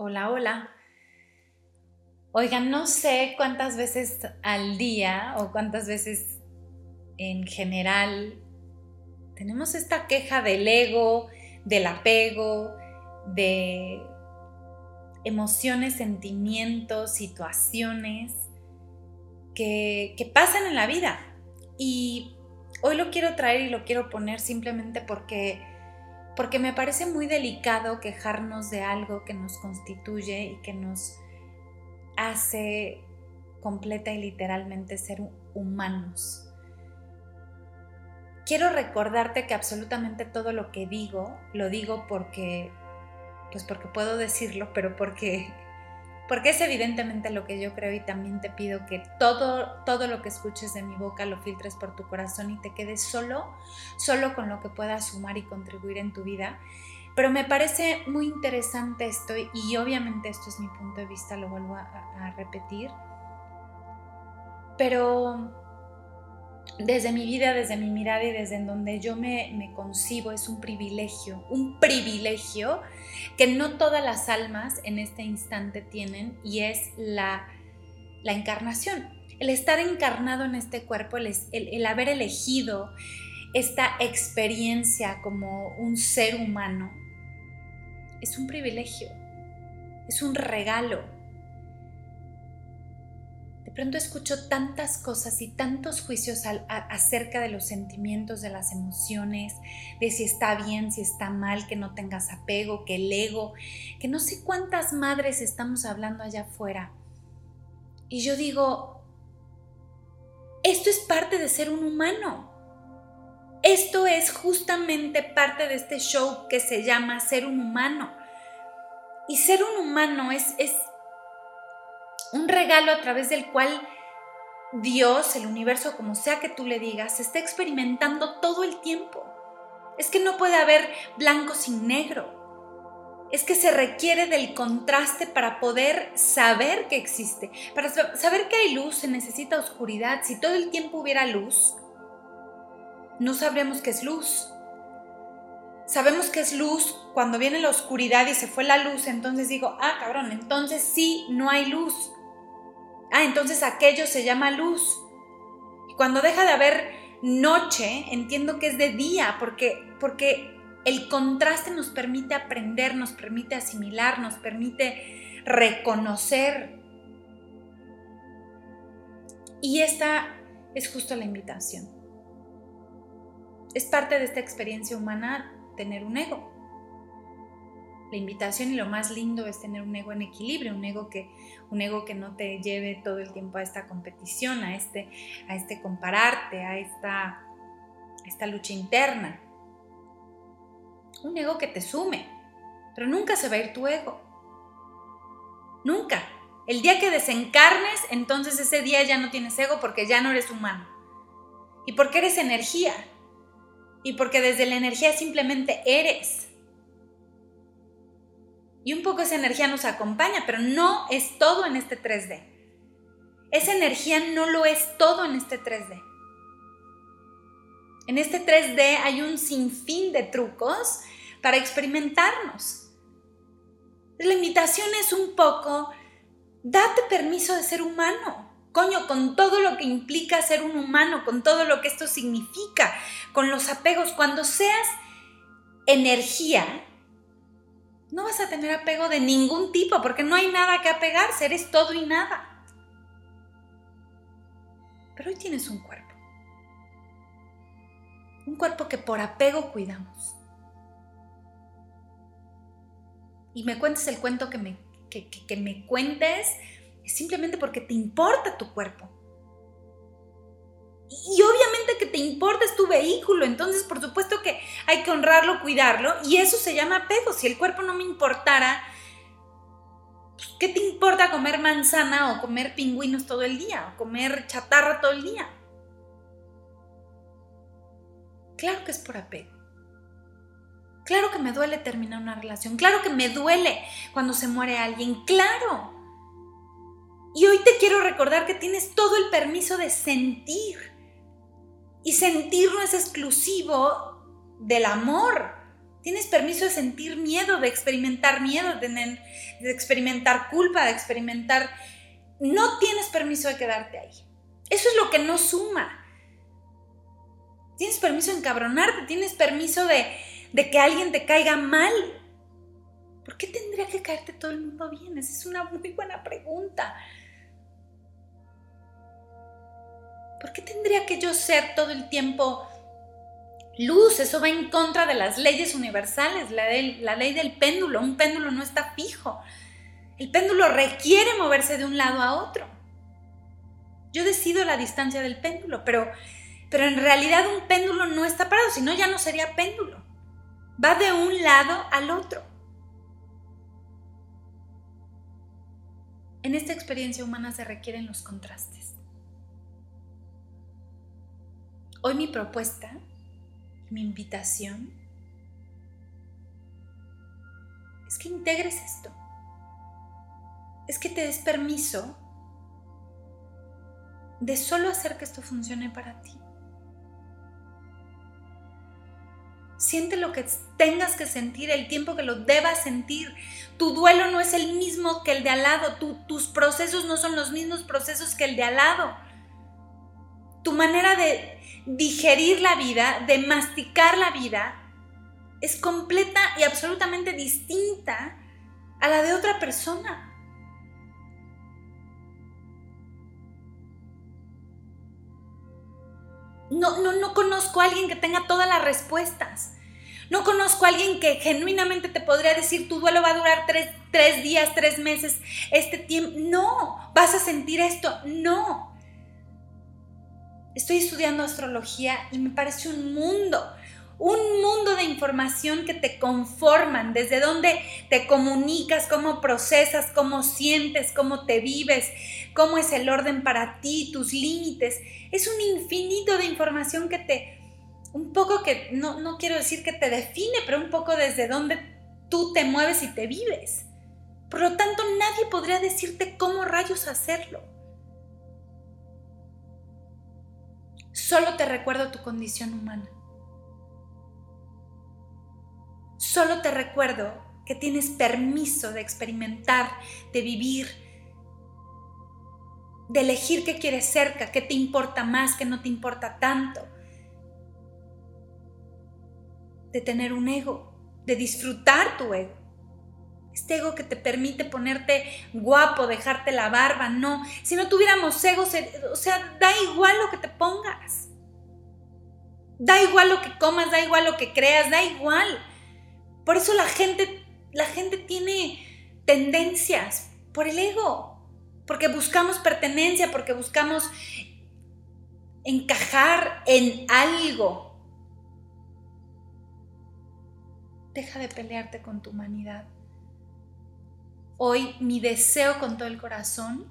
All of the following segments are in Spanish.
Hola, hola. Oigan, no sé cuántas veces al día o cuántas veces en general tenemos esta queja del ego, del apego, de emociones, sentimientos, situaciones que, que pasan en la vida. Y hoy lo quiero traer y lo quiero poner simplemente porque porque me parece muy delicado quejarnos de algo que nos constituye y que nos hace completa y literalmente ser humanos. Quiero recordarte que absolutamente todo lo que digo, lo digo porque, pues porque puedo decirlo, pero porque porque es evidentemente lo que yo creo y también te pido que todo, todo lo que escuches de mi boca lo filtres por tu corazón y te quedes solo, solo con lo que pueda sumar y contribuir en tu vida. Pero me parece muy interesante esto y obviamente esto es mi punto de vista, lo vuelvo a, a repetir. Pero desde mi vida, desde mi mirada y desde en donde yo me, concibo, es un privilegio, un privilegio que no todas las almas en este instante tienen y es la, encarnación. El estar encarnado en este cuerpo, el, el haber elegido esta experiencia como un ser humano, es un privilegio, es un regalo pronto escucho tantas cosas y tantos juicios acerca de los sentimientos, de las emociones, de si está bien, si está mal, que no tengas apego, que el ego, que no sé cuántas madres estamos hablando allá afuera. Y yo digo, esto es parte de ser un humano. Esto es justamente parte de este show que se llama ser un humano. Y ser un humano es, es un regalo a través del cual Dios, el universo, como sea que tú le digas, está experimentando todo el tiempo. Es que no puede haber blanco sin negro. Es que se requiere del contraste para poder saber que existe. Para saber que hay luz se necesita oscuridad. Si todo el tiempo hubiera luz, no sabremos qué es luz. Sabemos que es luz cuando viene la oscuridad y se fue la luz, entonces digo, ah, cabrón, entonces sí, no hay luz. Ah, entonces aquello se llama luz. Y cuando deja de haber noche, entiendo que es de día, porque, porque el contraste nos permite aprender, nos permite asimilar, nos permite reconocer. Y esta es justo la invitación. Es parte de esta experiencia humana tener un ego la invitación y lo más lindo es tener un ego en equilibrio, un ego que, un ego que no te lleve todo el tiempo a esta competición, a este, a este compararte, a esta, esta lucha interna. Un ego que te sume, pero nunca se va a ir tu ego. Nunca. El día que desencarnes, entonces ese día ya no tienes ego porque ya no eres humano. Y porque eres energía. Y porque desde la energía simplemente eres y un poco esa energía nos acompaña, pero no es todo en este 3D. Esa energía no lo es todo en este 3D. En este 3D hay un sinfín de trucos para experimentarnos. La invitación es un poco, date permiso de ser humano. Coño, con todo lo que implica ser un humano, con todo lo que esto significa, con los apegos, cuando seas energía, no vas a tener apego de ningún tipo porque no hay nada que apegarse, eres todo y nada. Pero hoy tienes un cuerpo. Un cuerpo que por apego cuidamos. Y me cuentes el cuento que me, que, me cuentes simplemente porque te importa tu cuerpo. Importa es tu vehículo, entonces por supuesto que hay que honrarlo, cuidarlo, y eso se llama apego. Si el cuerpo no me importara, pues, ¿qué te importa comer manzana o comer pingüinos todo el día o comer chatarra todo el día? Claro que es por apego. Claro que me duele terminar una relación. Claro que me duele cuando se muere alguien. Claro. Y hoy te quiero recordar que tienes todo el permiso de sentir y sentir no es exclusivo del amor. Tienes permiso de sentir miedo, de experimentar miedo, de, de experimentar culpa, de experimentar... No tienes permiso de quedarte ahí. Eso es lo que no suma. Tienes permiso de encabronarte, tienes permiso de, de que alguien te caiga mal. ¿Por qué tendría que caerte todo el mundo bien? Esa es una muy buena pregunta. ¿Por qué tendría que yo ser todo el tiempo luz? Eso va en contra de las leyes universales, la, la ley del péndulo. Un péndulo no está fijo. El péndulo requiere moverse de un lado a otro. Yo decido la distancia del péndulo, pero, pero en realidad un péndulo no está parado, si no ya no sería péndulo. Va de un lado al otro. En esta experiencia humana se requieren los contrastes. Hoy mi propuesta, mi invitación, es que integres esto. Es que te des permiso de solo hacer que esto funcione para ti. Siente lo que tengas que sentir, el tiempo que lo debas sentir. Tu duelo no es el mismo que el de al lado. tus procesos no son los mismos procesos que el de al lado. Tu manera de digerir la vida, de masticar la vida, es completa y absolutamente distinta a la de otra persona. No, no, no conozco a alguien que tenga todas las respuestas. No conozco a alguien que genuinamente te podría decir tu duelo va a durar tres, tres días, tres meses, este tiempo. No, vas a sentir esto. No. Estoy estudiando astrología y me parece un mundo un mundo de información que te conforman, desde donde te comunicas, cómo procesas, cómo sientes, cómo te vives, cómo es el orden para ti, tus límites. Es un infinito de información que te, un poco que, no, no quiero decir que te define, pero un poco desde donde tú te mueves y te vives. Por lo tanto, nadie podría decirte cómo rayos hacerlo. Solo te recuerdo tu condición humana. Solo te recuerdo que tienes permiso de experimentar, de vivir, de elegir qué quieres cerca, qué te importa más, qué no te importa tanto, de tener un ego, de disfrutar tu ego. Este ego que te permite ponerte guapo, dejarte la barba, no. Si no tuviéramos ego, o sea, da igual lo que te pongas. Da igual lo que comas, da igual lo que creas, da igual. Por eso la gente, la gente tiene tendencias por el ego, porque buscamos pertenencia, porque buscamos encajar en algo. Deja de pelearte con tu humanidad. Hoy mi deseo con todo el corazón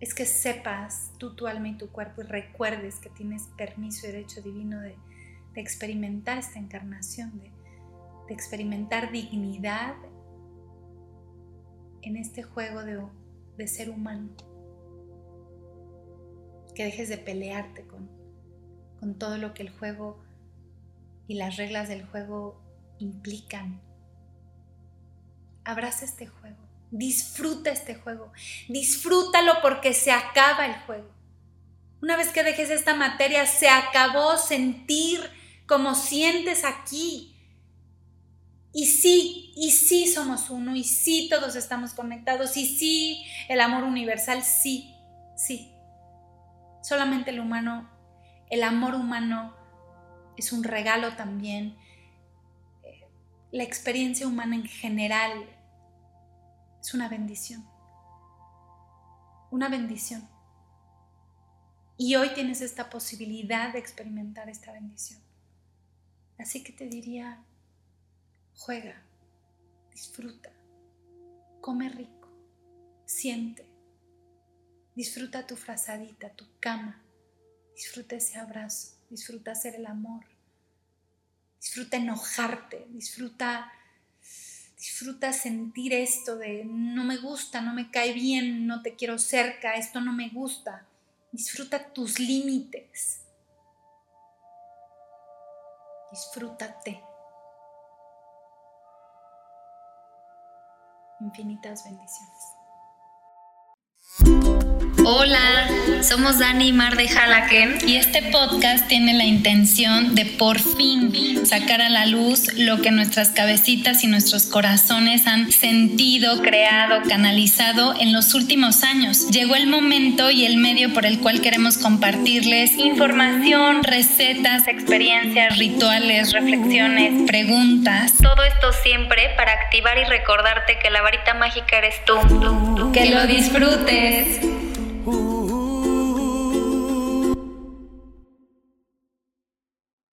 es que sepas tú, tu alma y tu cuerpo y recuerdes que tienes permiso y derecho divino de experimentar esta encarnación, de, experimentar dignidad en este juego de, de, ser humano. Que dejes de pelearte con, con todo lo que el juego y las reglas del juego implican. Abraza este juego, disfruta este juego, disfrútalo porque se acaba el juego. Una vez que dejes esta materia, se acabó sentir como sientes aquí. Y sí, y sí somos uno, y sí todos estamos conectados, y sí el amor universal, sí, sí. Solamente el humano, el amor humano es un regalo también. La experiencia humana en general es una bendición. Una bendición. Y hoy tienes esta posibilidad de experimentar esta bendición. Así que te diría, juega, disfruta, come rico, siente, disfruta tu frazadita, tu cama, disfruta ese abrazo, disfruta hacer el amor, disfruta enojarte, disfruta disfruta sentir esto de no me gusta, no me cae bien, no te quiero cerca, esto no me gusta. Disfruta tus límites. Disfrútate. Infinitas bendiciones. Hola, somos Dani y Mar de Halaken y este podcast tiene la intención de por fin sacar a la luz lo que nuestras cabecitas y nuestros corazones han sentido, creado, canalizado en los últimos años. Llegó el momento y el medio por el cual queremos compartirles información, recetas, experiencias, rituales, reflexiones, preguntas. Todo esto siempre para activar y recordarte que la varita mágica eres tú. Que lo disfrutes.